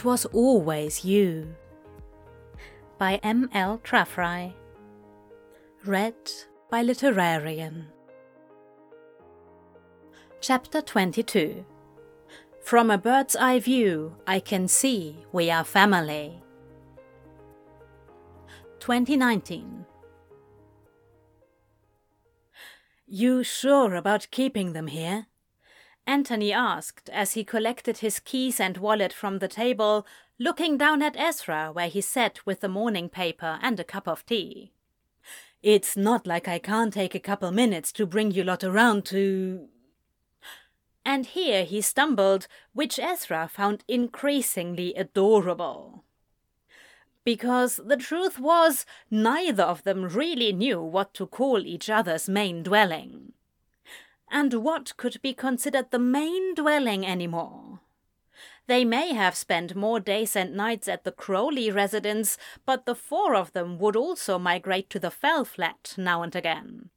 It was always you. By M. L. Traffry. Read by Literarian. Chapter 22 From a bird's eye view, I can see we are family. 2019 You sure about keeping them here? Anthony asked as he collected his keys and wallet from the table, looking down at Ezra where he sat with the morning paper and a cup of tea. It's not like I can't take a couple minutes to bring you lot around to. And here he stumbled, which Ezra found increasingly adorable. Because the truth was, neither of them really knew what to call each other's main dwelling. And what could be considered the main dwelling anymore? They may have spent more days and nights at the Crowley residence, but the four of them would also migrate to the Fell Flat now and again.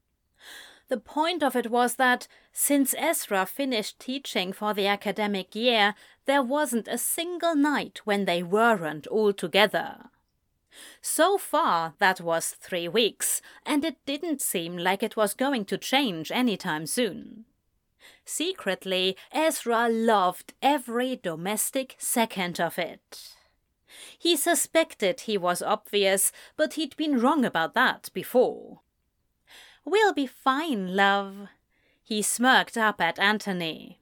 The point of it was that, since Ezra finished teaching for the academic year, there wasn't a single night when they weren't all together. So far, that was three weeks, and it didn't seem like it was going to change anytime soon. Secretly, Ezra loved every domestic second of it. He suspected he was obvious, but he'd been wrong about that before. We'll be fine, love. He smirked up at Anthony.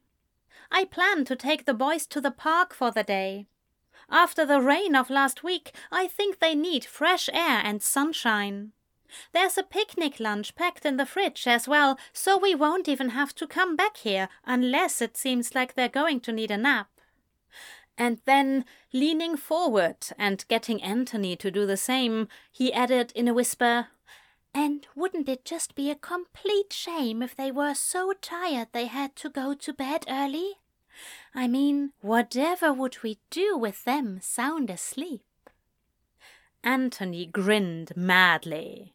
I plan to take the boys to the park for the day. After the rain of last week, I think they need fresh air and sunshine. There's a picnic lunch packed in the fridge as well, so we won't even have to come back here unless it seems like they're going to need a nap. And then, leaning forward and getting Anthony to do the same, he added in a whisper, And wouldn't it just be a complete shame if they were so tired they had to go to bed early? I mean, whatever would we do with them sound asleep? Anthony grinned madly.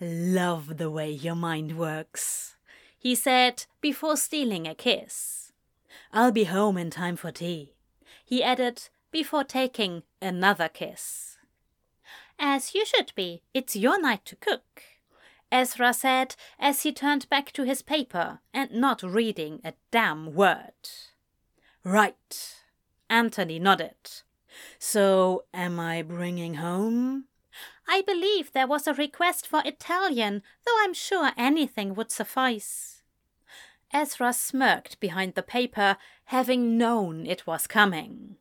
Love the way your mind works, he said before stealing a kiss. I'll be home in time for tea, he added before taking another kiss. As you should be, it's your night to cook, Ezra said as he turned back to his paper and not reading a damn word. Right. Anthony nodded. So, am I bringing home? I believe there was a request for Italian, though I'm sure anything would suffice. Ezra smirked behind the paper, having known it was coming.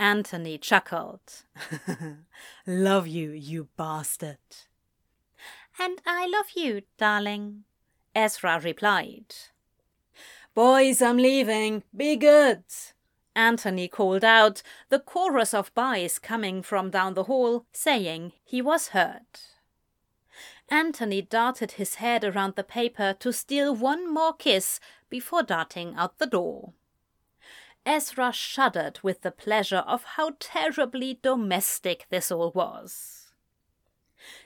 Anthony chuckled. love you, you bastard. And I love you, darling, Ezra replied. Boys, I'm leaving. Be good. Anthony called out, the chorus of boys coming from down the hall, saying he was hurt. Anthony darted his head around the paper to steal one more kiss before darting out the door. Ezra shuddered with the pleasure of how terribly domestic this all was.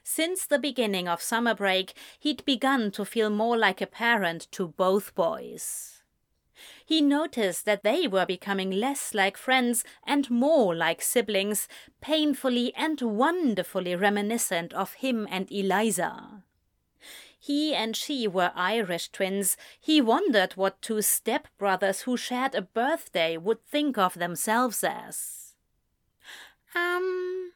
Since the beginning of summer break, he'd begun to feel more like a parent to both boys he noticed that they were becoming less like friends and more like siblings, painfully and wonderfully reminiscent of him and Eliza. He and she were Irish twins. He wondered what two step-brothers who shared a birthday would think of themselves as. Um,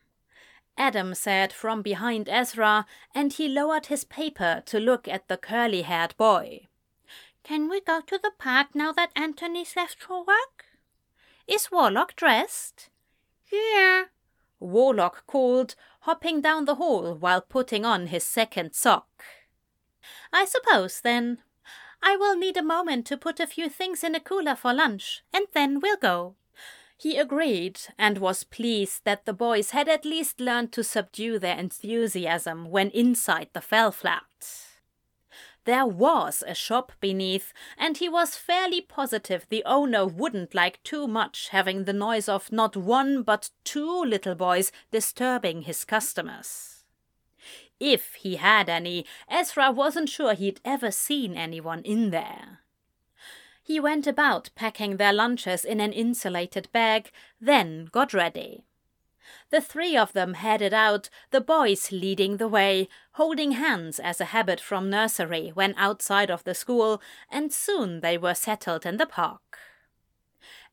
Adam said from behind Ezra, and he lowered his paper to look at the curly-haired boy. Can we go to the park now that Anthony's left for work? Is Warlock dressed? Yeah, Warlock called, hopping down the hall while putting on his second sock. I suppose, then. I will need a moment to put a few things in a cooler for lunch, and then we'll go. He agreed, and was pleased that the boys had at least learned to subdue their enthusiasm when inside the Fell Flat. There was a shop beneath, and he was fairly positive the owner wouldn't like too much having the noise of not one but two little boys disturbing his customers. If he had any, Ezra wasn't sure he'd ever seen anyone in there. He went about packing their lunches in an insulated bag, then got ready. The three of them headed out, the boys leading the way, holding hands as a habit from nursery when outside of the school, and soon they were settled in the park.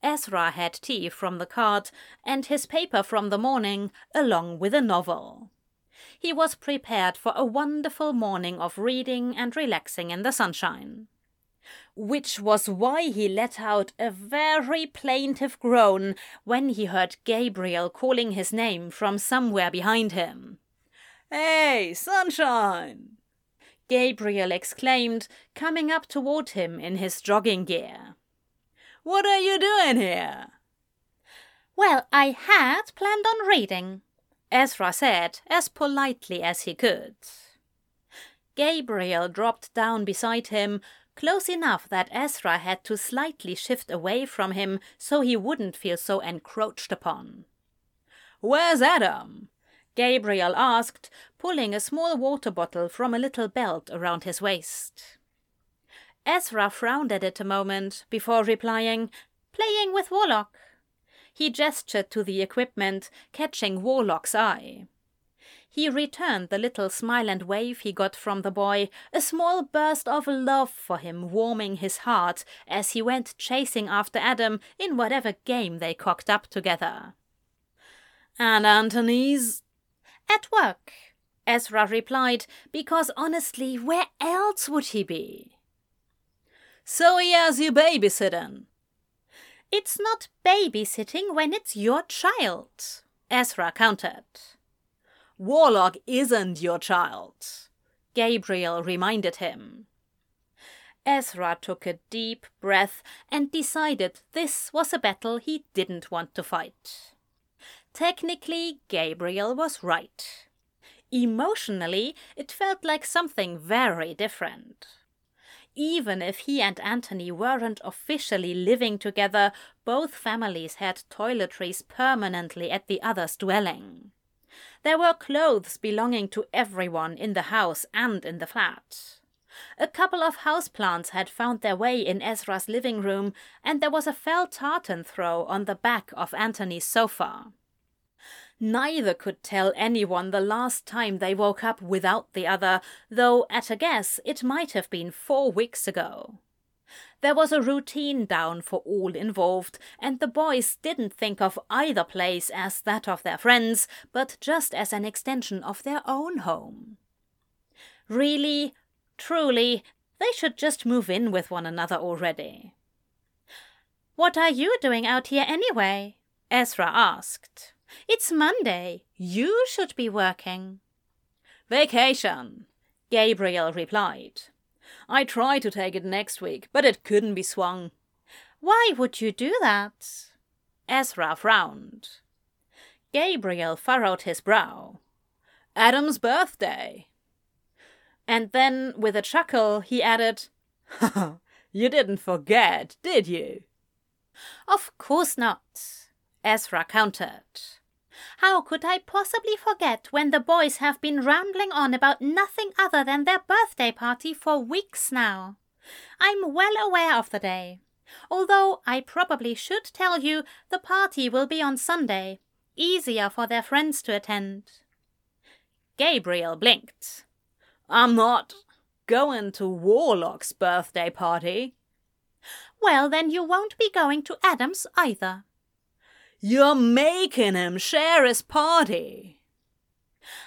Ezra had tea from the cart and his paper from the morning, along with a novel. He was prepared for a wonderful morning of reading and relaxing in the sunshine which was why he let out a very plaintive groan when he heard Gabriel calling his name from somewhere behind him. Hey, sunshine! Gabriel exclaimed, coming up toward him in his jogging gear. What are you doing here? Well, I had planned on reading, Ezra said as politely as he could. Gabriel dropped down beside him, close enough that Ezra had to slightly shift away from him so he wouldn't feel so encroached upon. Where's Adam? Gabriel asked, pulling a small water bottle from a little belt around his waist. Ezra frowned at it a moment before replying, Playing with Warlock. He gestured to the equipment, catching Warlock's eye. He returned the little smile and wave he got from the boy, a small burst of love for him warming his heart as he went chasing after Adam in whatever game they cocked up together. And Anthony's? At work, Ezra replied, because honestly, where else would he be? So he has you babysitting. It's not babysitting when it's your child, Ezra countered. Warlock isn't your child, Gabriel reminded him. Ezra took a deep breath and decided this was a battle he didn't want to fight. Technically, Gabriel was right. Emotionally, it felt like something very different. Even if he and Anthony weren't officially living together, both families had toiletries permanently at the other's dwelling. There were clothes belonging to everyone in the house and in the flat. A couple of houseplants had found their way in Ezra's living room, and there was a fell tartan throw on the back of Anthony's sofa. Neither could tell anyone the last time they woke up without the other, though at a guess it might have been four weeks ago. There was a routine down for all involved, and the boys didn't think of either place as that of their friends, but just as an extension of their own home. Really, truly, they should just move in with one another already. What are you doing out here anyway? Ezra asked. It's Monday. You should be working. Vacation, Gabriel replied. I tried to take it next week, but it couldn't be swung. Why would you do that? Ezra frowned. Gabriel furrowed his brow. Adam's birthday. And then, with a chuckle, he added, You didn't forget, did you? Of course not, Ezra countered. How could I possibly forget when the boys have been rambling on about nothing other than their birthday party for weeks now? I'm well aware of the day. Although I probably should tell you the party will be on Sunday, easier for their friends to attend. Gabriel blinked. I'm not going to Warlock's birthday party. Well, then you won't be going to Adam's either. You're making him share his party.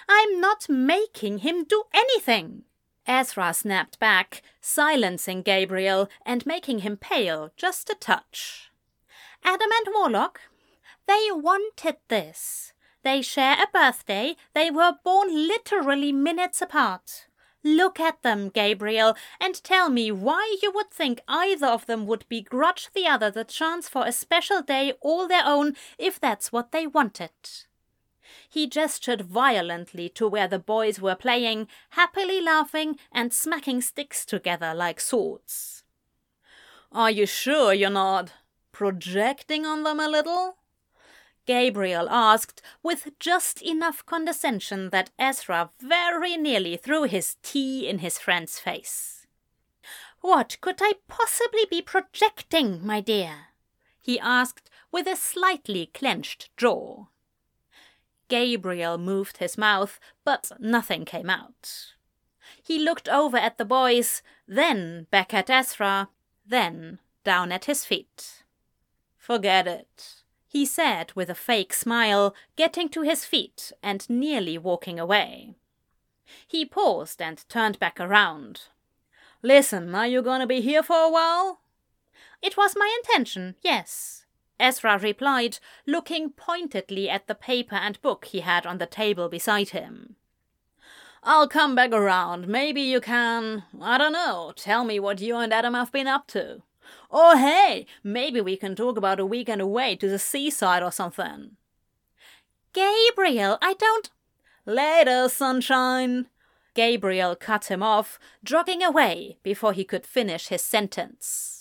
I'm not making him do anything. Ezra snapped back, silencing Gabriel and making him pale just a touch. Adam and Warlock, they wanted this. They share a birthday. They were born literally minutes apart. Look at them, Gabriel, and tell me why you would think either of them would begrudge the other the chance for a special day all their own if that's what they wanted. He gestured violently to where the boys were playing, happily laughing and smacking sticks together like swords. Are you sure you're not projecting on them a little? Gabriel asked, with just enough condescension that Ezra very nearly threw his tea in his friend's face. What could I possibly be projecting, my dear? he asked with a slightly clenched jaw. Gabriel moved his mouth, but nothing came out. He looked over at the boys, then back at Ezra, then down at his feet. Forget it, he said with a fake smile, getting to his feet and nearly walking away. He paused and turned back around. Listen, are you gonna be here for a while? It was my intention, yes. Ezra replied, looking pointedly at the paper and book he had on the table beside him. I'll come back around. Maybe you can, I don't know, tell me what you and Adam have been up to. Or hey, maybe we can talk about a weekend away to the seaside or something. Gabriel, I don't. Later, sunshine. Gabriel cut him off, jogging away before he could finish his sentence.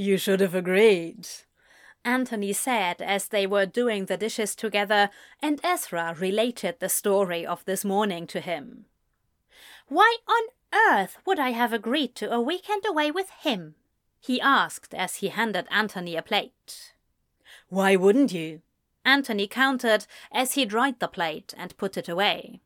You should have agreed. Anthony said as they were doing the dishes together, and Ezra related the story of this morning to him. Why on earth would I have agreed to a weekend away with him? he asked as he handed Anthony a plate. Why wouldn't you? Anthony countered as he dried the plate and put it away.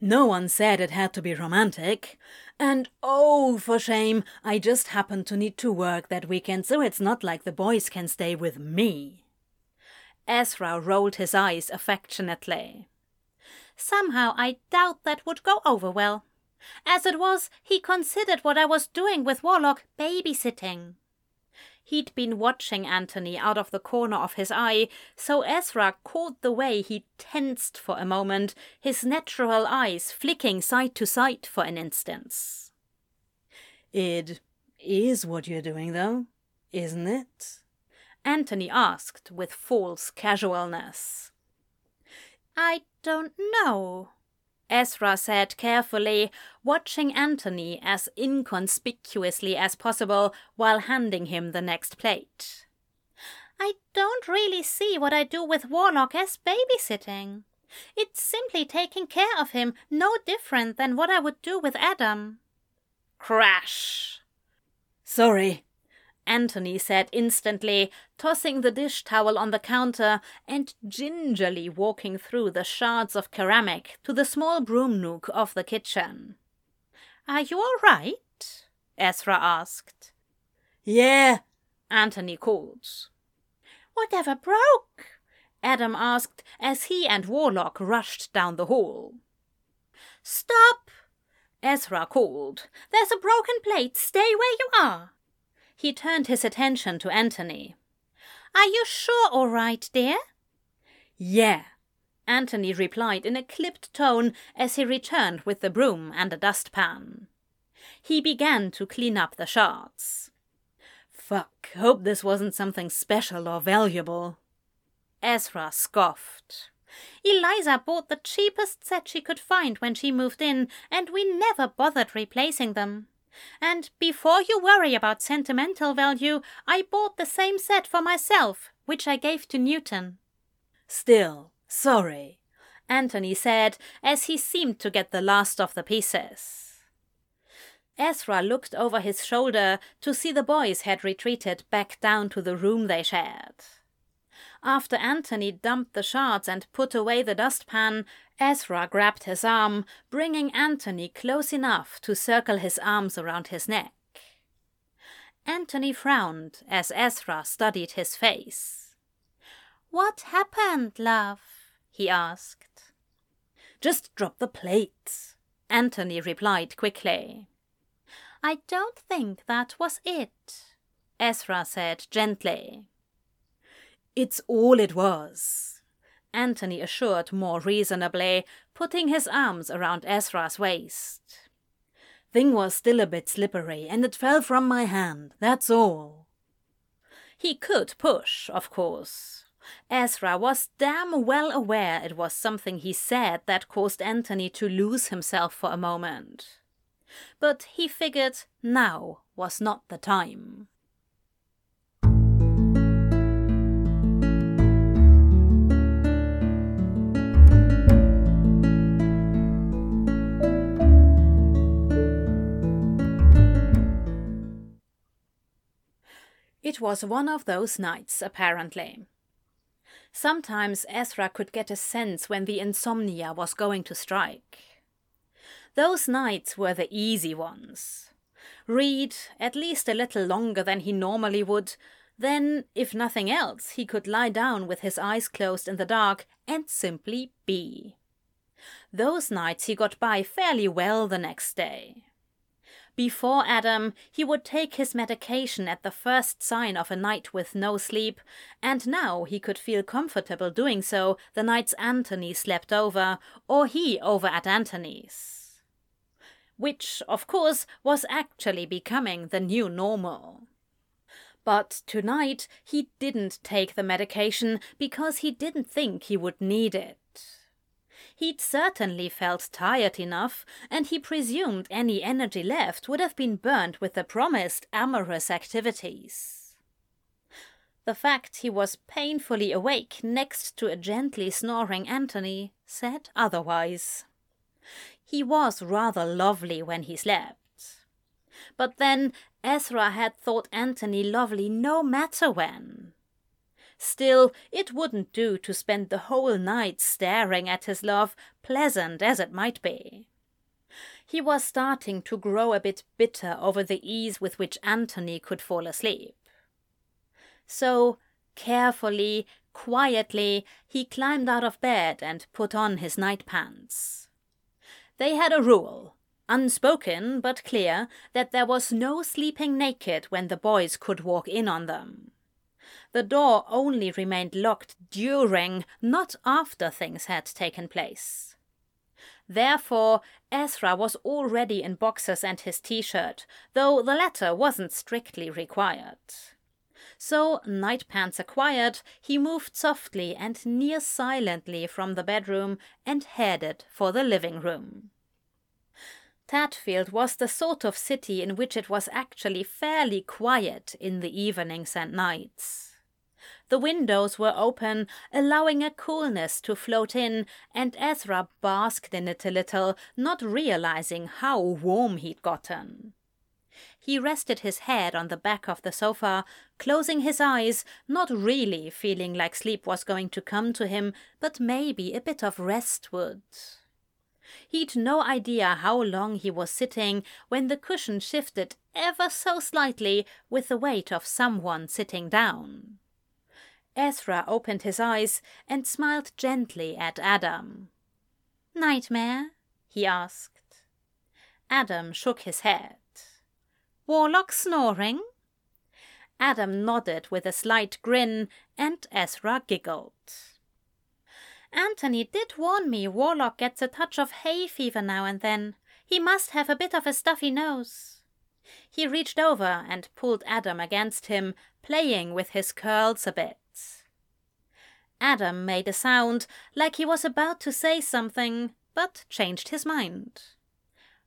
No one said it had to be romantic. And oh, for shame, I just happen to need to work that weekend, so it's not like the boys can stay with me. Ezra rolled his eyes affectionately. Somehow I doubt that would go over well. As it was, he considered what I was doing with Warlock babysitting. He'd been watching Anthony out of the corner of his eye, so Ezra caught the way he tensed for a moment, his natural eyes flicking side to side for an instant. It is what you're doing, though, isn't it? Anthony asked with false casualness. I don't know, Ezra said carefully, watching Anthony as inconspicuously as possible while handing him the next plate. I don't really see what I do with Warlock as babysitting. It's simply taking care of him, no different than what I would do with Adam. Crash! Sorry, Anthony said instantly, tossing the dish towel on the counter and gingerly walking through the shards of ceramic to the small broom nook of the kitchen. Are you all right? Ezra asked. Yeah, Anthony called. Whatever broke? Adam asked as he and Warlock rushed down the hall. Stop! Ezra called. There's a broken plate. Stay where you are. He turned his attention to Anthony. Are you sure all right, dear? Yeah, Anthony replied in a clipped tone as he returned with the broom and a dustpan. He began to clean up the shards. Fuck, hope this wasn't something special or valuable. Ezra scoffed. Eliza bought the cheapest set she could find when she moved in, and we never bothered replacing them. And before you worry about sentimental value, I bought the same set for myself, which I gave to Newton. Still, sorry, Anthony said as he seemed to get the last of the pieces. Ezra looked over his shoulder to see the boys had retreated back down to the room they shared. After Anthony dumped the shards and put away the dustpan, Ezra grabbed his arm, bringing Anthony close enough to circle his arms around his neck. Anthony frowned as Ezra studied his face. What happened, love? he asked. Just drop the plate, Anthony replied quickly. I don't think that was it, Ezra said gently. It's all it was, Anthony assured more reasonably, putting his arms around Ezra's waist. Thing was still a bit slippery, and it fell from my hand, that's all. He could push, of course. Ezra was damn well aware it was something he said that caused Anthony to lose himself for a moment. But he figured now was not the time. It was one of those nights, apparently. Sometimes Ezra could get a sense when the insomnia was going to strike. Those nights were the easy ones. Read at least a little longer than he normally would, then, if nothing else, he could lie down with his eyes closed in the dark and simply be. Those nights he got by fairly well the next day. Before Adam, he would take his medication at the first sign of a night with no sleep, and now he could feel comfortable doing so the nights Anthony slept over, or he over at Anthony's. Which, of course, was actually becoming the new normal. But tonight he didn't take the medication because he didn't think he would need it. He'd certainly felt tired enough, and he presumed any energy left would have been burnt with the promised amorous activities. The fact he was painfully awake next to a gently snoring Anthony said otherwise. He was rather lovely when he slept. But then Ezra had thought Anthony lovely no matter when. Still, it wouldn't do to spend the whole night staring at his love, pleasant as it might be. He was starting to grow a bit bitter over the ease with which Anthony could fall asleep. So, carefully, quietly, he climbed out of bed and put on his night pants. They had a rule, unspoken but clear, that there was no sleeping naked when the boys could walk in on them. The door only remained locked during, not after things had taken place. Therefore, Ezra was already in boxers and his t shirt, though the latter wasn't strictly required. So, night pants acquired, he moved softly and near silently from the bedroom and headed for the living room. Tadfield was the sort of city in which it was actually fairly quiet in the evenings and nights. The windows were open, allowing a coolness to float in, and Ezra basked in it a little, not realizing how warm he'd gotten. He rested his head on the back of the sofa, closing his eyes, not really feeling like sleep was going to come to him, but maybe a bit of rest would. He'd no idea how long he was sitting when the cushion shifted ever so slightly with the weight of someone sitting down. Ezra opened his eyes and smiled gently at Adam. Nightmare? he asked. Adam shook his head. Warlock snoring? Adam nodded with a slight grin, and Ezra giggled. Anthony did warn me Warlock gets a touch of hay fever now and then. He must have a bit of a stuffy nose. He reached over and pulled Adam against him, playing with his curls a bit. Adam made a sound like he was about to say something, but changed his mind.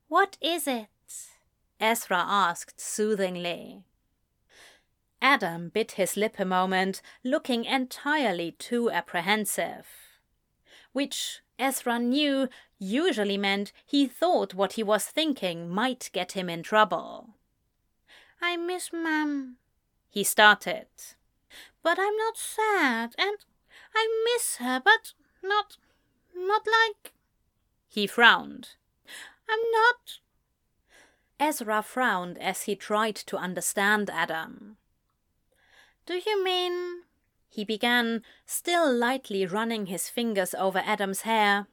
What is it? Ezra asked soothingly. Adam bit his lip a moment, looking entirely too apprehensive. Which, Ezra knew, usually meant he thought what he was thinking might get him in trouble. I miss Mam, he started. But I'm not sad, and I miss her, but not. not like. He frowned. I'm not. Ezra frowned as he tried to understand Adam. Do you mean. He began, still lightly running his fingers over Adam's hair.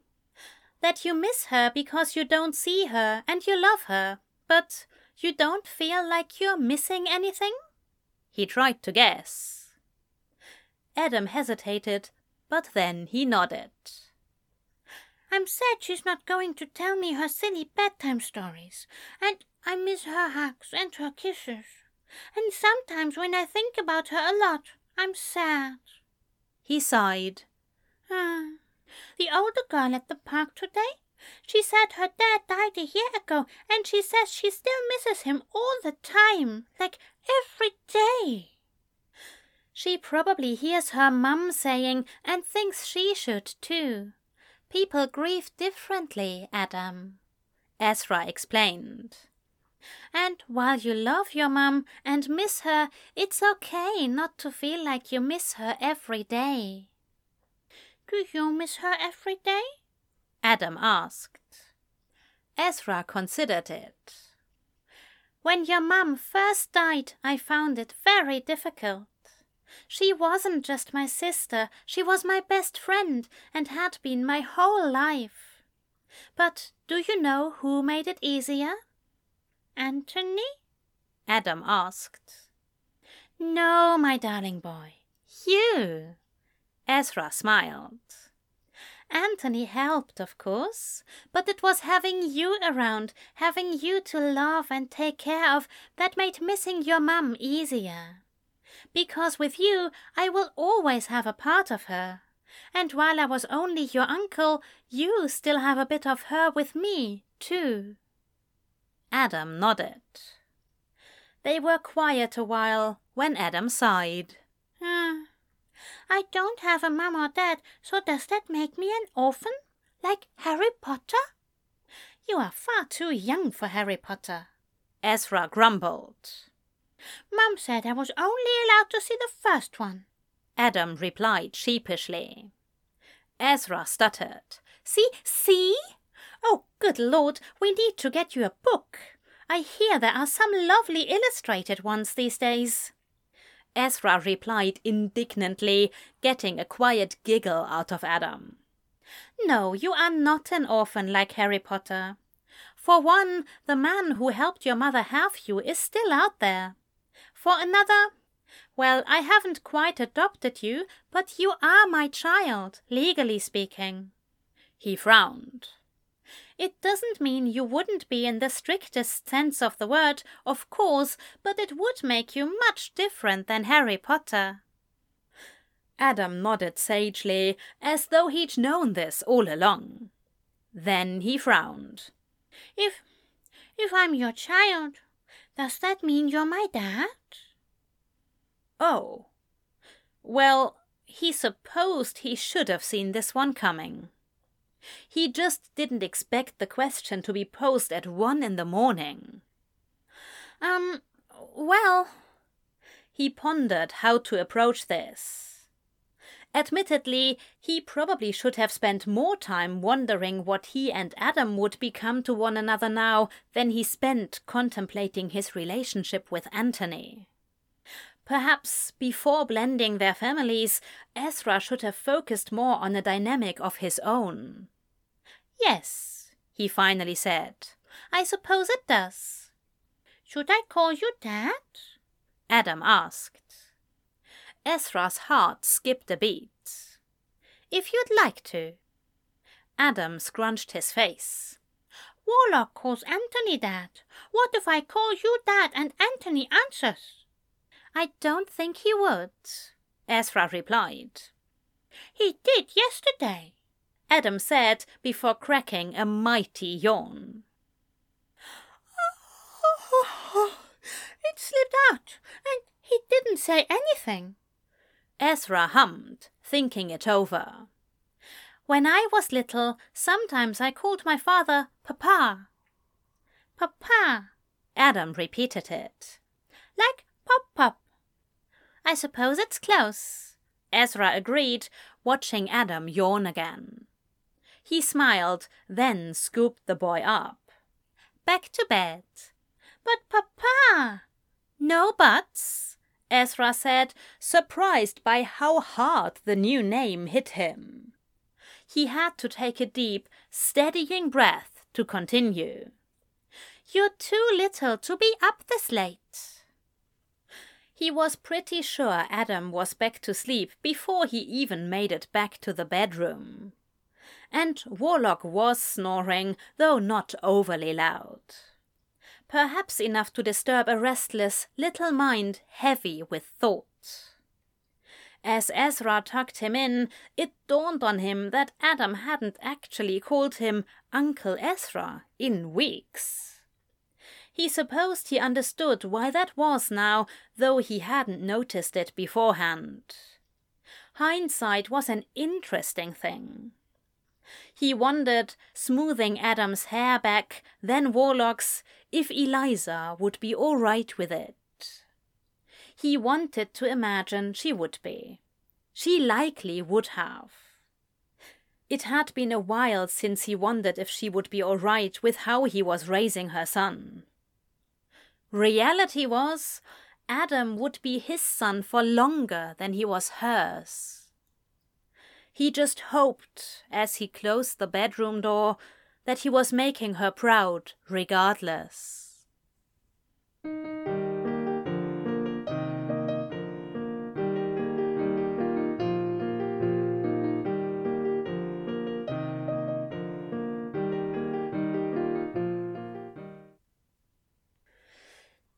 That you miss her because you don't see her and you love her, but you don't feel like you're missing anything? He tried to guess. Adam hesitated, but then he nodded. I'm sad she's not going to tell me her silly bedtime stories, and I miss her hugs and her kisses. And sometimes when I think about her a lot, I'm sad. He sighed. Ah, the older girl at the park today, She said her dad died a year ago, and she says she still misses him all the time, like every day. She probably hears her mum saying and thinks she should too. People grieve differently, Adam. Ezra explained. And while you love your mum and miss her, it's okay not to feel like you miss her every day. Do you miss her every day? Adam asked. Ezra considered it. When your mum first died, I found it very difficult. She wasn't just my sister, she was my best friend and had been my whole life. But do you know who made it easier? Anthony? Adam asked. No, my darling boy, you. Ezra smiled. Anthony helped, of course, but it was having you around, having you to love and take care of, that made missing your mum easier. Because with you, I will always have a part of her. And while I was only your uncle, you still have a bit of her with me, too. Adam nodded. They were quiet a while when Adam sighed. Uh, I don't have a mum or dad, so does that make me an orphan? Like Harry Potter? You are far too young for Harry Potter. Ezra grumbled. Mum said I was only allowed to see the first one. Adam replied sheepishly. Ezra stuttered. See, see? Oh, good Lord, we need to get you a book. I hear there are some lovely illustrated ones these days. Ezra replied indignantly, getting a quiet giggle out of Adam. No, you are not an orphan like Harry Potter. For one, the man who helped your mother have you is still out there. For another, well, I haven't quite adopted you, but you are my child, legally speaking. He frowned. It doesn't mean you wouldn't be in the strictest sense of the word, of course, but it would make you much different than Harry Potter. Adam nodded sagely, as though he'd known this all along. Then he frowned. If if I'm your child, does that mean you're my dad? Oh. Well, he supposed he should have seen this one coming. He just didn't expect the question to be posed at one in the morning. Um, well. He pondered how to approach this. Admittedly, he probably should have spent more time wondering what he and Adam would become to one another now than he spent contemplating his relationship with Anthony. Perhaps before blending their families, Ezra should have focused more on a dynamic of his own. Yes, he finally said. I suppose it does. Should I call you Dad? Adam asked. Ezra's heart skipped a beat. If you'd like to. Adam scrunched his face. Warlock calls Anthony Dad. What if I call you Dad and Anthony answers? I don't think he would, Ezra replied. He did yesterday, Adam said before cracking a mighty yawn. it slipped out, and he didn't say anything. Ezra hummed, thinking it over. When I was little, sometimes I called my father Papa. Papa, Adam repeated it. Like Pop Pop. I suppose it's close, Ezra agreed, watching Adam yawn again. He smiled, then scooped the boy up. Back to bed. But, Papa! No buts, Ezra said, surprised by how hard the new name hit him. He had to take a deep, steadying breath to continue. You're too little to be up this late. He was pretty sure Adam was back to sleep before he even made it back to the bedroom. And Warlock was snoring, though not overly loud. Perhaps enough to disturb a restless little mind heavy with thought. As Ezra tucked him in, it dawned on him that Adam hadn't actually called him Uncle Ezra in weeks. He supposed he understood why that was now, though he hadn't noticed it beforehand. Hindsight was an interesting thing. He wondered, smoothing Adam's hair back, then Warlock's, if Eliza would be all right with it. He wanted to imagine she would be. She likely would have. It had been a while since he wondered if she would be all right with how he was raising her son. Reality was, Adam would be his son for longer than he was hers. He just hoped, as he closed the bedroom door, that he was making her proud regardless.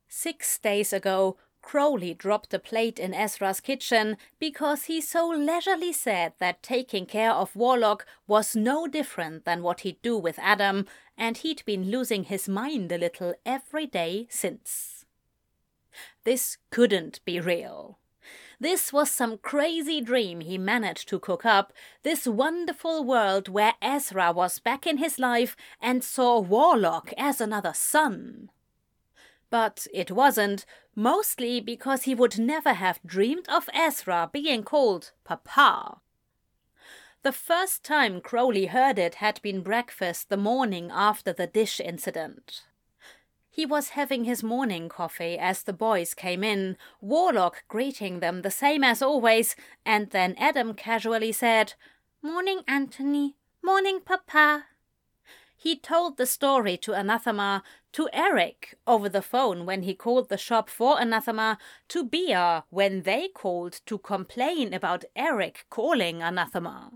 Six days ago, Crowley dropped a plate in Ezra's kitchen because he so leisurely said that taking care of Warlock was no different than what he'd do with Adam, and he'd been losing his mind a little every day since. This couldn't be real. This was some crazy dream he managed to cook up, this wonderful world where Ezra was back in his life and saw Warlock as another son. But it wasn't, mostly because he would never have dreamed of Ezra being called Papa. The first time Crowley heard it had been breakfast the morning after the dish incident. He was having his morning coffee as the boys came in, Warlock greeting them the same as always, and then Adam casually said, Morning, Anthony. Morning, Papa. He told the story to Anathema, to Eric over the phone when he called the shop for Anathema, to Bia when they called to complain about Eric calling Anathema.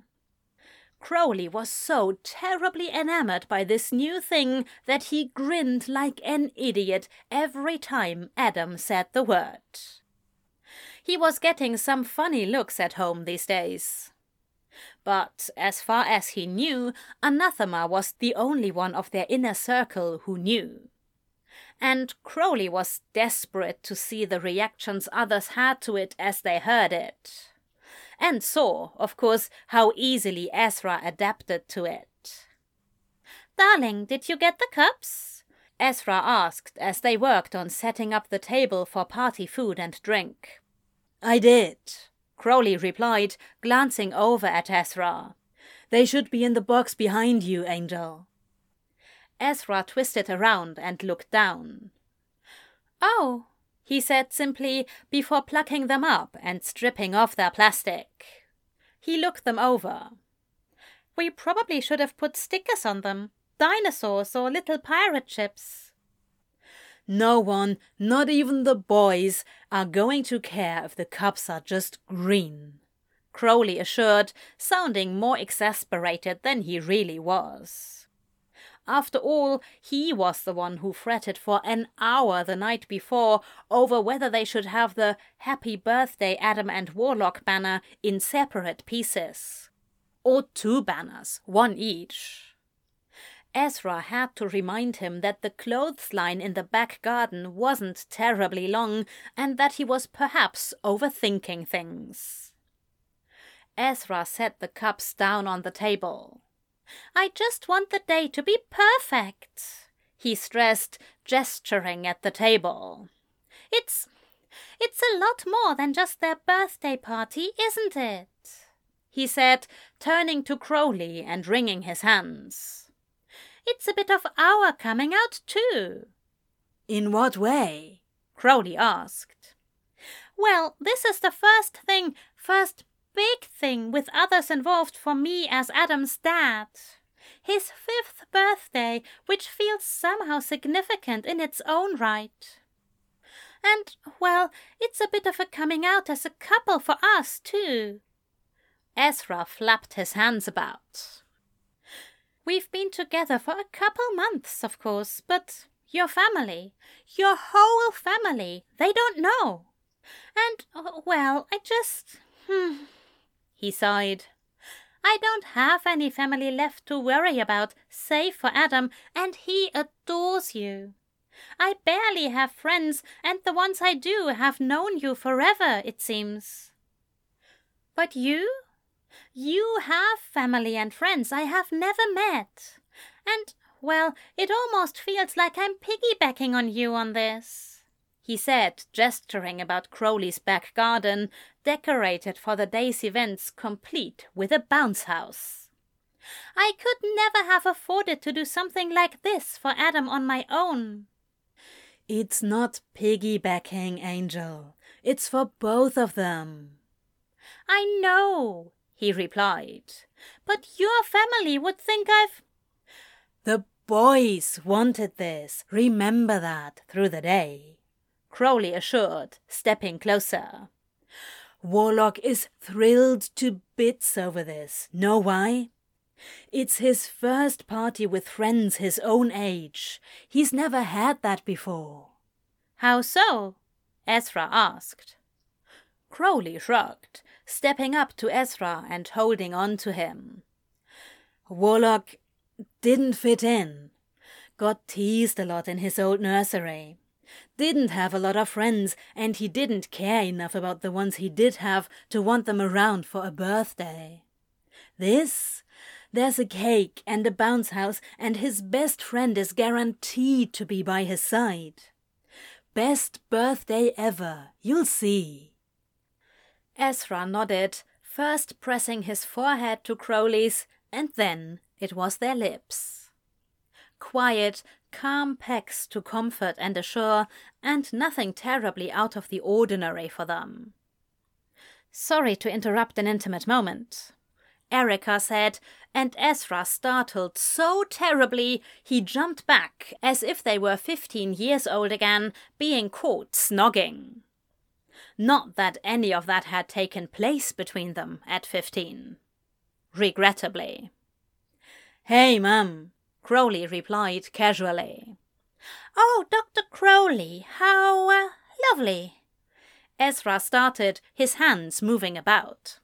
Crowley was so terribly enamored by this new thing that he grinned like an idiot every time Adam said the word. He was getting some funny looks at home these days. But as far as he knew, Anathema was the only one of their inner circle who knew. And Crowley was desperate to see the reactions others had to it as they heard it. And saw, of course, how easily Ezra adapted to it. Darling, did you get the cups? Ezra asked as they worked on setting up the table for party food and drink. I did, Crowley replied, glancing over at Ezra. They should be in the box behind you, Angel. Ezra twisted around and looked down. Oh, he said simply before plucking them up and stripping off their plastic. He looked them over. We probably should have put stickers on them dinosaurs or little pirate ships. No one, not even the boys, are going to care if the cups are just green. Crowley assured, sounding more exasperated than he really was. After all, he was the one who fretted for an hour the night before over whether they should have the Happy Birthday Adam and Warlock banner in separate pieces. Or two banners, one each. Ezra had to remind him that the clothesline in the back garden wasn't terribly long and that he was perhaps overthinking things. Ezra set the cups down on the table. I just want the day to be perfect, he stressed, gesturing at the table. It's it's a lot more than just their birthday party, isn't it? he said, turning to Crowley and wringing his hands. It's a bit of our coming out, too. In what way? Crowley asked. Well, this is the first thing, first big thing with others involved for me as Adam's dad. His fifth birthday, which feels somehow significant in its own right. And, well, it's a bit of a coming out as a couple for us, too. Ezra flapped his hands about. We've been together for a couple months, of course, but your family, your whole family, they don't know. And, uh, well, I just. Hmm, he sighed. I don't have any family left to worry about, save for Adam, and he adores you. I barely have friends, and the ones I do have known you forever, it seems. But you? You have family and friends I have never met. And, well, it almost feels like I'm piggybacking on you on this, he said, gesturing about Crowley's back garden, decorated for the day's events, complete with a bounce house. I could never have afforded to do something like this for Adam on my own. It's not piggybacking, Angel. It's for both of them. I know, he replied, but your family would think I've. The boys wanted this. Remember that through the day, Crowley assured, stepping closer. Warlock is thrilled to bits over this. Know why? It's his first party with friends his own age. He's never had that before. How so? Ezra asked. Crowley shrugged, stepping up to Ezra and holding on to him. Warlock didn't fit in. Got teased a lot in his old nursery. Didn't have a lot of friends, and he didn't care enough about the ones he did have to want them around for a birthday. This there's a cake and a bounce house, and his best friend is guaranteed to be by his side. Best birthday ever, you'll see. Ezra nodded, first pressing his forehead to Crowley's, and then it was their lips. Quiet, calm pecks to comfort and assure, and nothing terribly out of the ordinary for them. Sorry to interrupt an intimate moment, Erica said, and Ezra startled so terribly he jumped back as if they were fifteen years old again, being caught snogging. Not that any of that had taken place between them at fifteen. Regrettably. Hey, Mum, Crowley replied casually. Oh, Dr. Crowley, how uh, lovely. Ezra started, his hands moving about.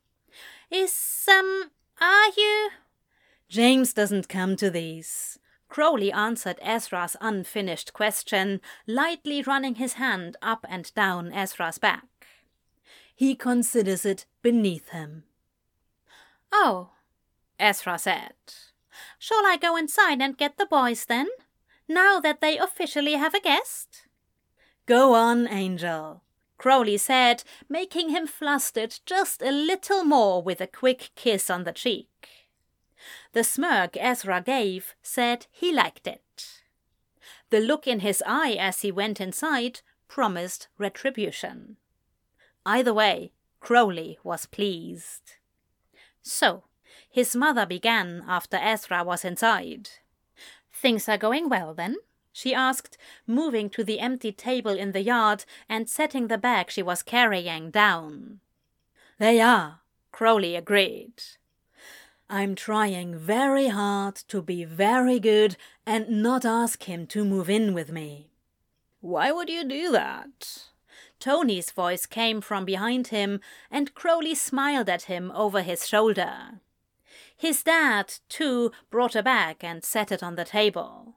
Is, um, are you? James doesn't come to these. Crowley answered Ezra's unfinished question, lightly running his hand up and down Ezra's back. He considers it beneath him. Oh, Ezra said. Shall I go inside and get the boys then? Now that they officially have a guest? Go on, Angel. Crowley said, making him flustered just a little more with a quick kiss on the cheek. The smirk Ezra gave said he liked it. The look in his eye as he went inside promised retribution. Either way, Crowley was pleased. So, his mother began after Ezra was inside. Things are going well, then? she asked, moving to the empty table in the yard and setting the bag she was carrying down. They are, Crowley agreed. I'm trying very hard to be very good and not ask him to move in with me. Why would you do that? Tony's voice came from behind him, and Crowley smiled at him over his shoulder. His dad, too, brought a bag and set it on the table.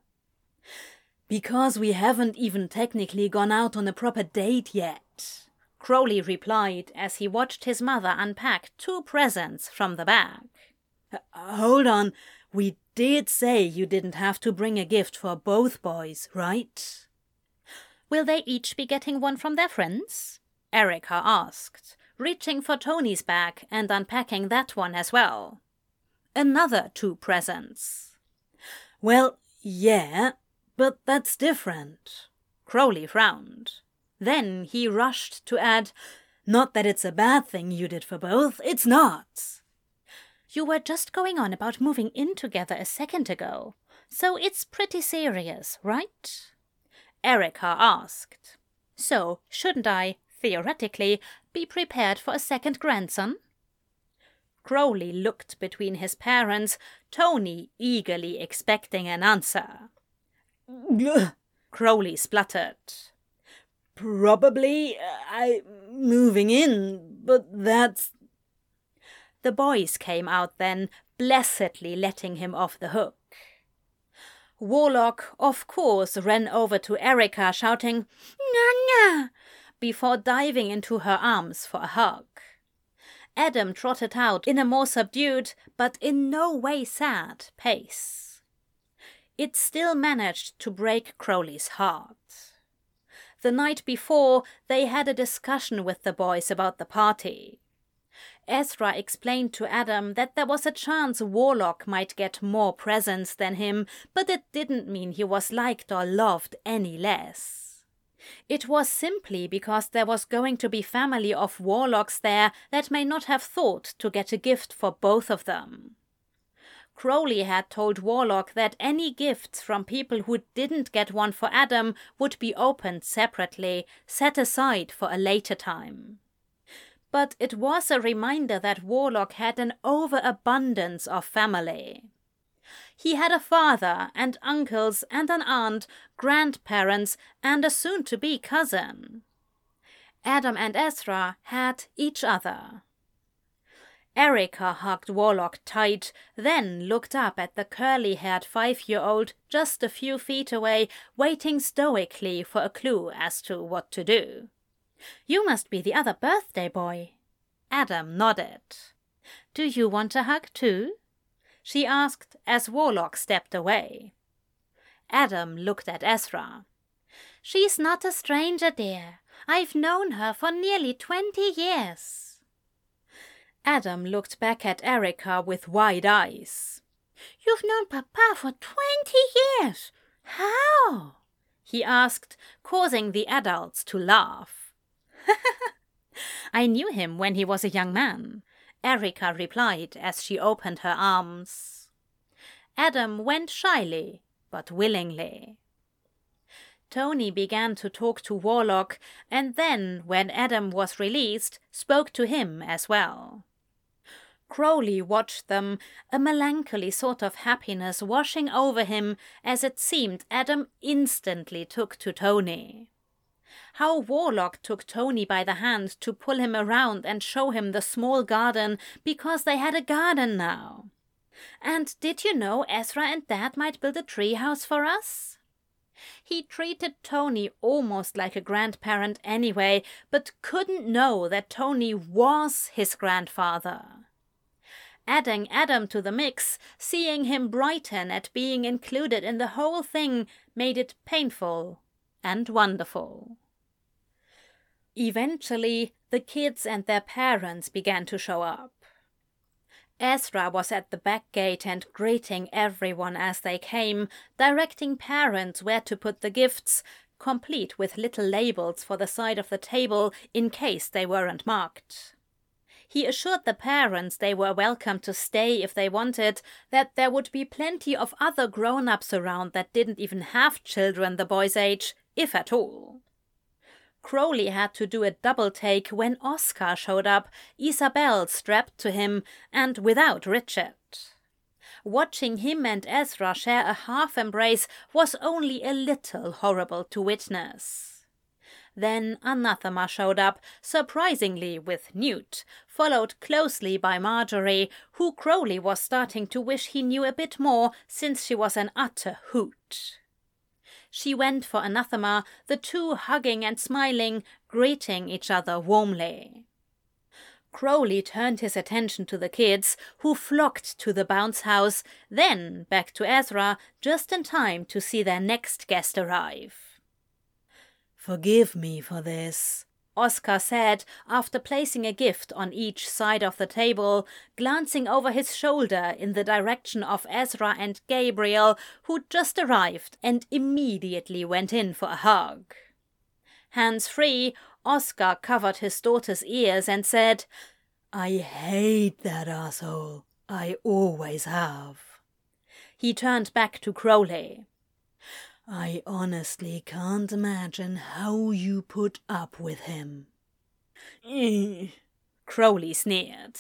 Because we haven't even technically gone out on a proper date yet, Crowley replied as he watched his mother unpack two presents from the bag. Uh, hold on, we did say you didn't have to bring a gift for both boys, right? Will they each be getting one from their friends? Erica asked, reaching for Tony's bag and unpacking that one as well. Another two presents. Well, yeah, but that's different. Crowley frowned. Then he rushed to add, Not that it's a bad thing you did for both, it's not. You were just going on about moving in together a second ago, so it's pretty serious, right? Erica asked. So, shouldn't I, theoretically, be prepared for a second grandson? Crowley looked between his parents, Tony eagerly expecting an answer. Crowley spluttered. Probably uh, I moving in, but that's The boys came out then, blessedly letting him off the hook. Warlock, of course, ran over to Erica, shouting, Nana! before diving into her arms for a hug. Adam trotted out in a more subdued, but in no way sad, pace. It still managed to break Crowley's heart. The night before, they had a discussion with the boys about the party. Ezra explained to Adam that there was a chance Warlock might get more presents than him, but it didn't mean he was liked or loved any less. It was simply because there was going to be family of warlocks there that may not have thought to get a gift for both of them. Crowley had told Warlock that any gifts from people who didn't get one for Adam would be opened separately, set aside for a later time but it was a reminder that Warlock had an overabundance of family. He had a father and uncles and an aunt, grandparents, and a soon to be cousin. Adam and Ezra had each other. Erica hugged Warlock tight, then looked up at the curly haired five year old just a few feet away, waiting stoically for a clue as to what to do. You must be the other birthday boy. Adam nodded. Do you want a hug too? she asked as Warlock stepped away. Adam looked at Ezra. She's not a stranger, dear. I've known her for nearly twenty years. Adam looked back at Erica with wide eyes. You've known Papa for twenty years. How? he asked, causing the adults to laugh. I knew him when he was a young man, Erica replied as she opened her arms. Adam went shyly, but willingly. Tony began to talk to Warlock, and then, when Adam was released, spoke to him as well. Crowley watched them, a melancholy sort of happiness washing over him as it seemed Adam instantly took to Tony how Warlock took Tony by the hand to pull him around and show him the small garden because they had a garden now. And did you know Ezra and Dad might build a treehouse for us? He treated Tony almost like a grandparent anyway, but couldn't know that Tony was his grandfather. Adding Adam to the mix, seeing him brighten at being included in the whole thing, made it painful and wonderful. Eventually, the kids and their parents began to show up. Ezra was at the back gate and greeting everyone as they came, directing parents where to put the gifts, complete with little labels for the side of the table in case they weren't marked. He assured the parents they were welcome to stay if they wanted, that there would be plenty of other grown ups around that didn't even have children the boy's age, if at all. Crowley had to do a double take when Oscar showed up, Isabel strapped to him, and without Richard. Watching him and Ezra share a half embrace was only a little horrible to witness. Then Anathema showed up, surprisingly with Newt, followed closely by Marjorie, who Crowley was starting to wish he knew a bit more since she was an utter hoot she went for anathema, the two hugging and smiling, greeting each other warmly. Crowley turned his attention to the kids, who flocked to the bounce house, then back to Ezra, just in time to see their next guest arrive. Forgive me for this, Oscar said after placing a gift on each side of the table, glancing over his shoulder in the direction of Ezra and Gabriel, who'd just arrived and immediately went in for a hug. Hands free, Oscar covered his daughter's ears and said, I hate that asshole. I always have. He turned back to Crowley. I honestly can't imagine how you put up with him. Crowley sneered.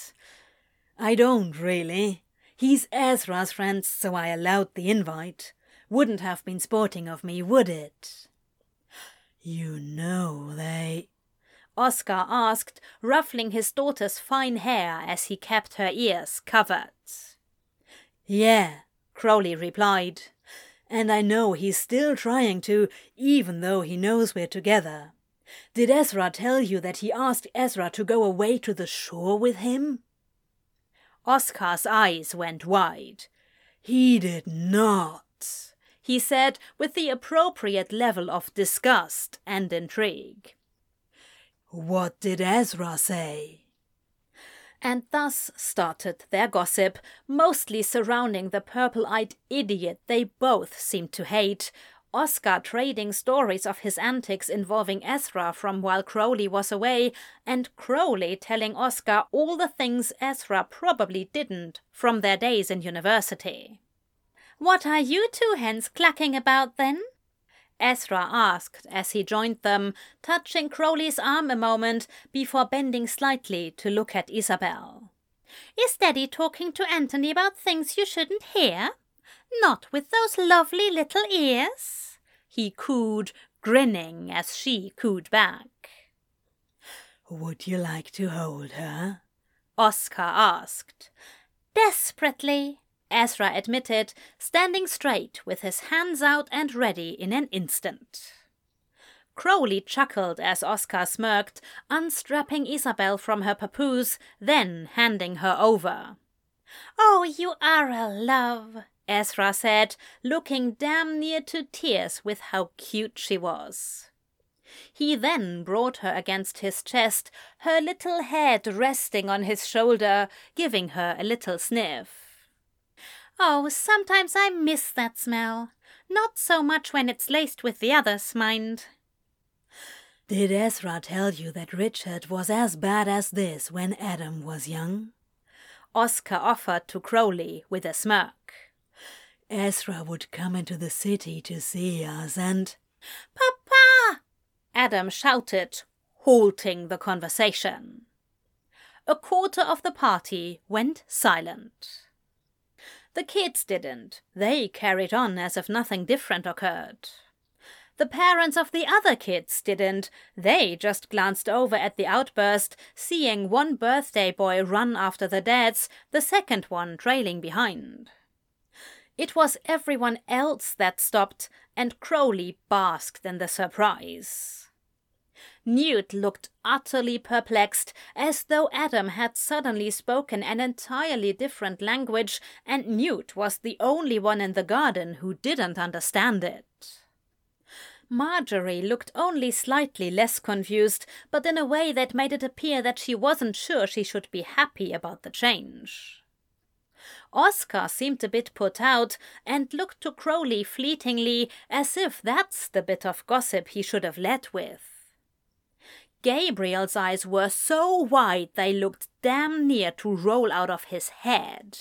I don't really. He's Ezra's friend, so I allowed the invite. Wouldn't have been sporting of me, would it? You know they. Oscar asked, ruffling his daughter's fine hair as he kept her ears covered. Yeah, Crowley replied. And I know he's still trying to, even though he knows we're together. Did Ezra tell you that he asked Ezra to go away to the shore with him? Oscar's eyes went wide. He did not, he said with the appropriate level of disgust and intrigue. What did Ezra say? And thus started their gossip, mostly surrounding the purple eyed idiot they both seemed to hate, Oscar trading stories of his antics involving Ezra from while Crowley was away, and Crowley telling Oscar all the things Ezra probably didn't from their days in university. What are you two hens clacking about then? Ezra asked as he joined them, touching Crowley's arm a moment before bending slightly to look at Isabel. Is Daddy talking to Anthony about things you shouldn't hear? Not with those lovely little ears? He cooed, grinning as she cooed back. Would you like to hold her? Oscar asked. Desperately, Ezra admitted, standing straight with his hands out and ready in an instant. Crowley chuckled as Oscar smirked, unstrapping Isabel from her papoose, then handing her over. Oh, you are a love, Ezra said, looking damn near to tears with how cute she was. He then brought her against his chest, her little head resting on his shoulder, giving her a little sniff. Oh, sometimes I miss that smell. Not so much when it's laced with the others, mind. Did Ezra tell you that Richard was as bad as this when Adam was young? Oscar offered to Crowley with a smirk. Ezra would come into the city to see us and. Papa! Adam shouted, halting the conversation. A quarter of the party went silent. The kids didn't. They carried on as if nothing different occurred. The parents of the other kids didn't. They just glanced over at the outburst, seeing one birthday boy run after the dads, the second one trailing behind. It was everyone else that stopped, and Crowley basked in the surprise. Newt looked utterly perplexed, as though Adam had suddenly spoken an entirely different language, and Newt was the only one in the garden who didn't understand it. Marjorie looked only slightly less confused, but in a way that made it appear that she wasn't sure she should be happy about the change. Oscar seemed a bit put out and looked to Crowley fleetingly as if that's the bit of gossip he should have led with. Gabriel's eyes were so wide they looked damn near to roll out of his head.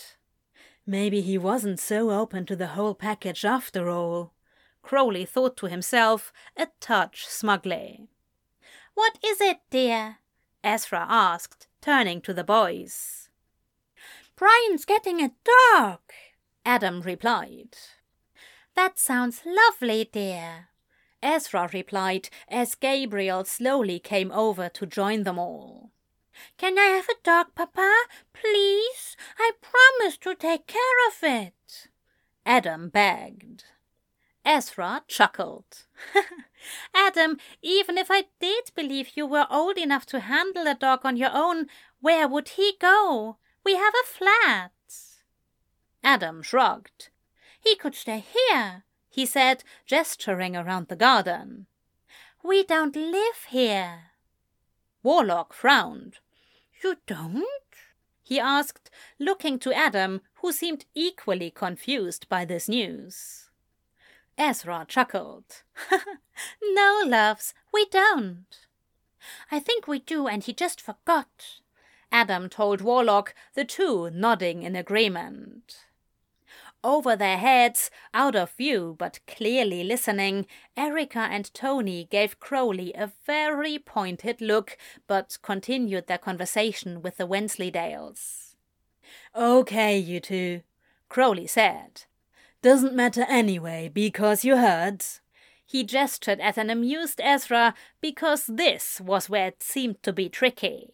Maybe he wasn't so open to the whole package after all, Crowley thought to himself, a touch smugly. What is it, dear? Ezra asked, turning to the boys. Brian's getting a dog, Adam replied. That sounds lovely, dear. Ezra replied as Gabriel slowly came over to join them all. Can I have a dog, Papa? Please? I promise to take care of it. Adam begged. Ezra chuckled. Adam, even if I did believe you were old enough to handle a dog on your own, where would he go? We have a flat. Adam shrugged. He could stay here, he said, gesturing around the garden. We don't live here. Warlock frowned. You don't? he asked, looking to Adam, who seemed equally confused by this news. Ezra chuckled. no, loves, we don't. I think we do, and he just forgot. Adam told Warlock, the two nodding in agreement. Over their heads, out of view but clearly listening, Erica and Tony gave Crowley a very pointed look, but continued their conversation with the Wensleydales. Okay, you two, Crowley said. Doesn't matter anyway, because you heard. He gestured at an amused Ezra because this was where it seemed to be tricky.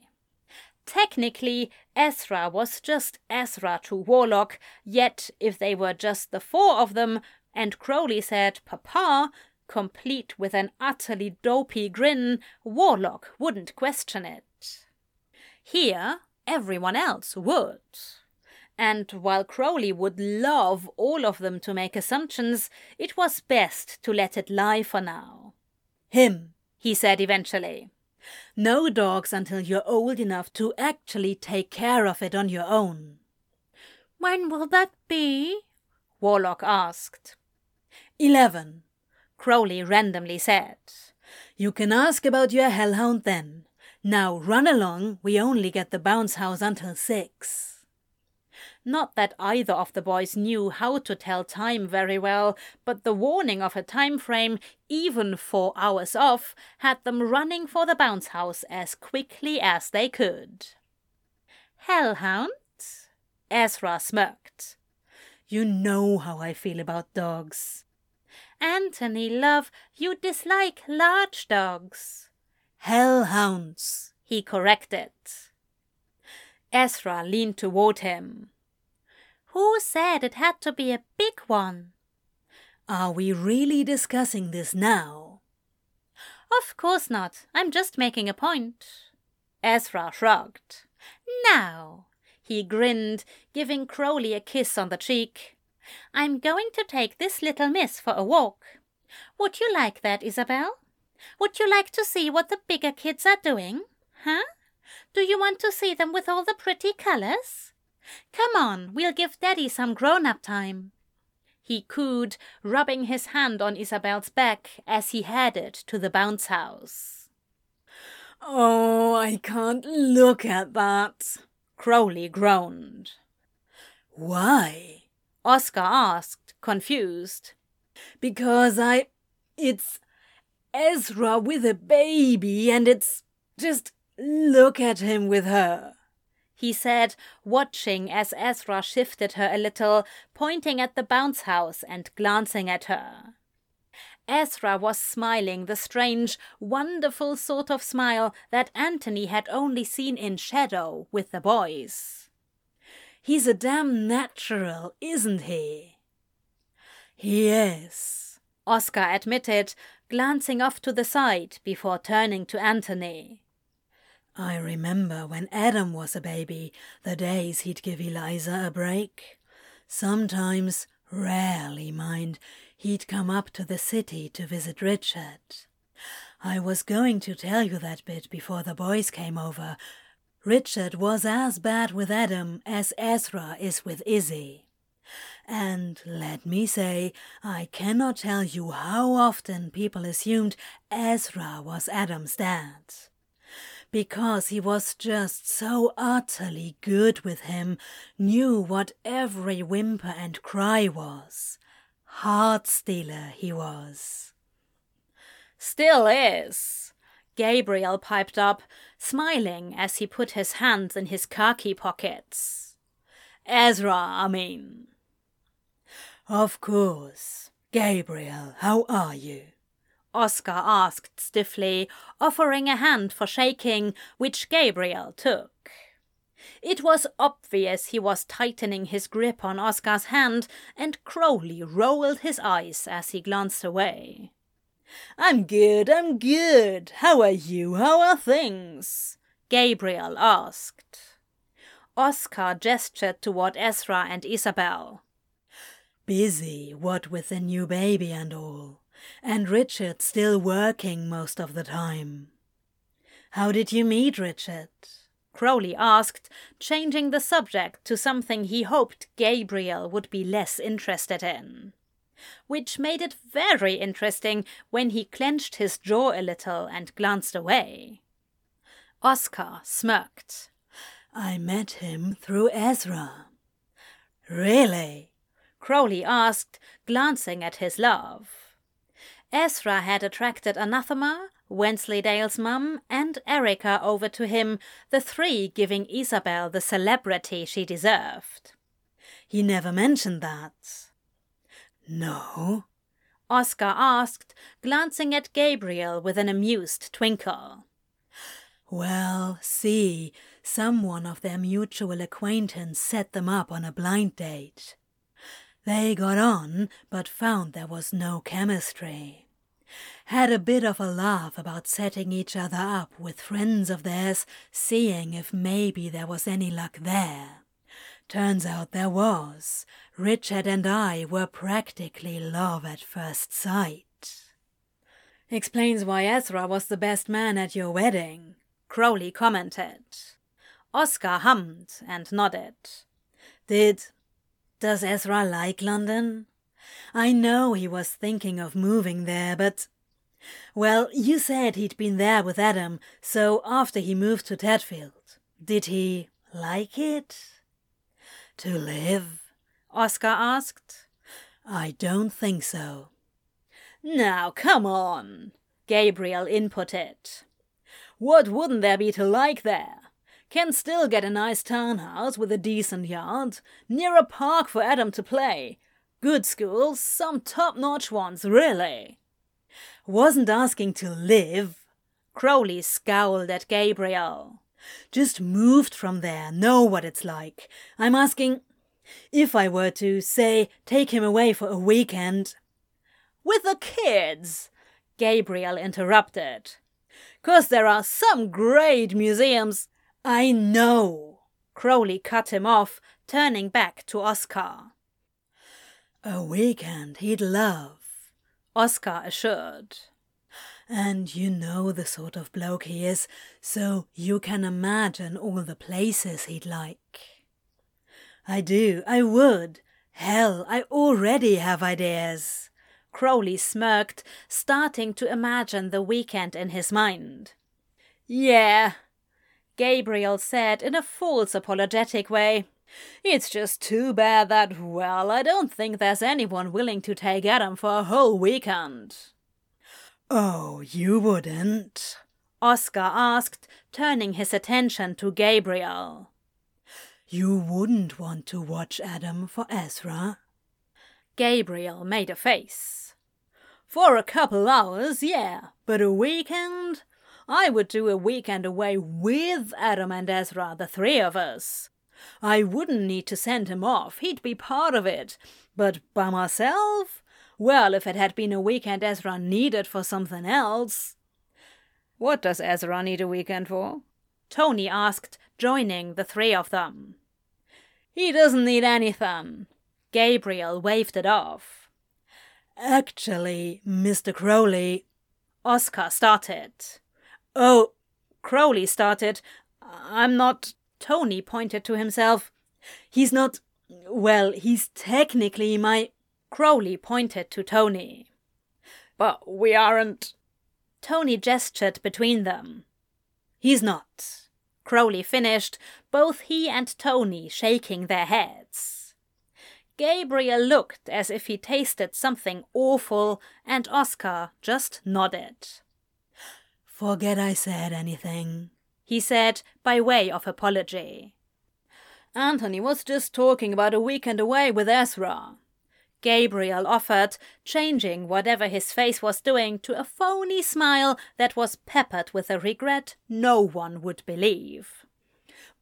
Technically, Ezra was just Ezra to Warlock, yet if they were just the four of them, and Crowley said Papa, complete with an utterly dopey grin, Warlock wouldn't question it. Here, everyone else would. And while Crowley would love all of them to make assumptions, it was best to let it lie for now. Him, he said eventually. No dogs until you're old enough to actually take care of it on your own. When will that be? Warlock asked. Eleven, Crowley randomly said. You can ask about your hellhound then. Now run along, we only get the bounce house until six. Not that either of the boys knew how to tell time very well, but the warning of a time frame, even four hours off, had them running for the bounce house as quickly as they could. Hellhound? Ezra smirked. You know how I feel about dogs. Anthony, love, you dislike large dogs. Hellhounds, he corrected. Ezra leaned toward him. Who said it had to be a big one? Are we really discussing this now? Of course not. I'm just making a point. Ezra shrugged. Now, he grinned, giving Crowley a kiss on the cheek. I'm going to take this little miss for a walk. Would you like that, Isabel? Would you like to see what the bigger kids are doing? Huh? Do you want to see them with all the pretty colors? Come on, we'll give Daddy some grown up time. He cooed, rubbing his hand on Isabel's back as he headed to the bounce house. Oh, I can't look at that, Crowley groaned. Why? Oscar asked, confused. Because I. It's Ezra with a baby, and it's just look at him with her he said, watching as Ezra shifted her a little, pointing at the bounce house and glancing at her. Ezra was smiling the strange, wonderful sort of smile that Anthony had only seen in shadow with the boys. He's a damn natural, isn't he? He is, Oscar admitted, glancing off to the side before turning to Anthony. I remember when Adam was a baby, the days he'd give Eliza a break. Sometimes, rarely mind, he'd come up to the city to visit Richard. I was going to tell you that bit before the boys came over. Richard was as bad with Adam as Ezra is with Izzy. And let me say, I cannot tell you how often people assumed Ezra was Adam's dad because he was just so utterly good with him, knew what every whimper and cry was. Heart stealer he was. Still is, Gabriel piped up, smiling as he put his hands in his khaki pockets. Ezra, I mean. Of course. Gabriel, how are you? Oscar asked stiffly, offering a hand for shaking, which Gabriel took. It was obvious he was tightening his grip on Oscar's hand, and Crowley rolled his eyes as he glanced away. I'm good, I'm good. How are you? How are things? Gabriel asked. Oscar gestured toward Ezra and Isabel. Busy, what with the new baby and all and Richard still working most of the time. How did you meet Richard? Crowley asked, changing the subject to something he hoped Gabriel would be less interested in. Which made it very interesting when he clenched his jaw a little and glanced away. Oscar smirked. I met him through Ezra. Really? Crowley asked, glancing at his love. Ezra had attracted Anathema, Wensleydale's mum, and Erica over to him, the three giving Isabel the celebrity she deserved. He never mentioned that. No, Oscar asked, glancing at Gabriel with an amused twinkle. Well, see, someone of their mutual acquaintance set them up on a blind date. They got on, but found there was no chemistry. Had a bit of a laugh about setting each other up with friends of theirs, seeing if maybe there was any luck there. Turns out there was. Richard and I were practically love at first sight. Explains why Ezra was the best man at your wedding, Crowley commented. Oscar hummed and nodded. Did. Does Ezra like London? I know he was thinking of moving there, but. Well, you said he'd been there with Adam, so after he moved to Tadfield, did he like it? To live? Oscar asked. I don't think so. Now, come on, Gabriel inputted. What wouldn't there be to like there? Can still get a nice townhouse with a decent yard, near a park for Adam to play. Good schools, some top notch ones, really. Wasn't asking to live. Crowley scowled at Gabriel. Just moved from there, know what it's like. I'm asking if I were to, say, take him away for a weekend. With the kids, Gabriel interrupted. 'Cause there are some great museums. I know. Crowley cut him off, turning back to Oscar. A weekend he'd love, Oscar assured. And you know the sort of bloke he is, so you can imagine all the places he'd like. I do, I would. Hell, I already have ideas. Crowley smirked, starting to imagine the weekend in his mind. Yeah, Gabriel said in a false apologetic way. It's just too bad that, well, I don't think there's anyone willing to take Adam for a whole weekend. Oh, you wouldn't? Oscar asked, turning his attention to Gabriel. You wouldn't want to watch Adam for Ezra? Gabriel made a face. For a couple hours, yeah, but a weekend? I would do a weekend away with Adam and Ezra, the three of us. I wouldn't need to send him off, he'd be part of it. But by myself? Well, if it had been a weekend Ezra needed for something else. What does Ezra need a weekend for? Tony asked, joining the three of them. He doesn't need anything, Gabriel waved it off. Actually, Mr. Crowley. Oscar started. Oh, Crowley started. I'm not. Tony pointed to himself. He's not. Well, he's technically my. Crowley pointed to Tony. But we aren't. Tony gestured between them. He's not. Crowley finished, both he and Tony shaking their heads. Gabriel looked as if he tasted something awful, and Oscar just nodded. Forget I said anything, he said by way of apology. Anthony was just talking about a weekend away with Ezra. Gabriel offered, changing whatever his face was doing to a phony smile that was peppered with a regret no one would believe.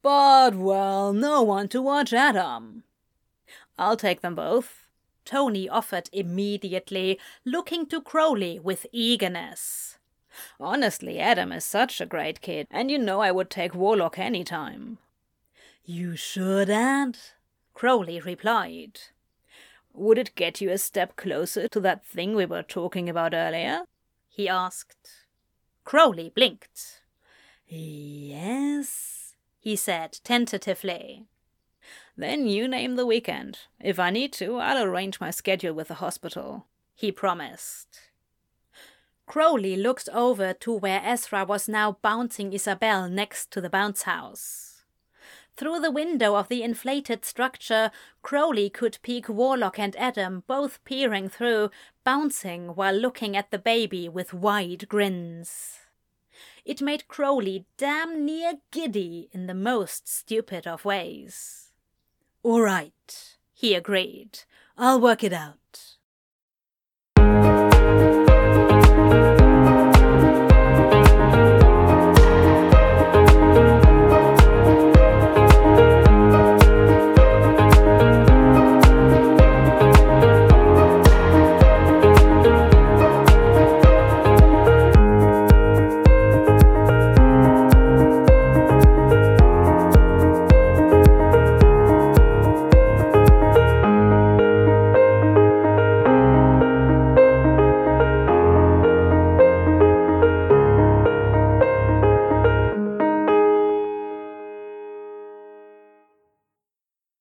But, well, no one to watch Adam. I'll take them both. Tony offered immediately, looking to Crowley with eagerness. Honestly, Adam is such a great kid, and you know I would take Warlock any time. You Dad? Crowley replied. Would it get you a step closer to that thing we were talking about earlier? he asked. Crowley blinked. Yes, he said tentatively. Then you name the weekend. If I need to, I'll arrange my schedule with the hospital, he promised. Crowley looked over to where Ezra was now bouncing Isabel next to the bounce house. Through the window of the inflated structure, Crowley could peek Warlock and Adam both peering through, bouncing while looking at the baby with wide grins. It made Crowley damn near giddy in the most stupid of ways. All right, he agreed. I'll work it out.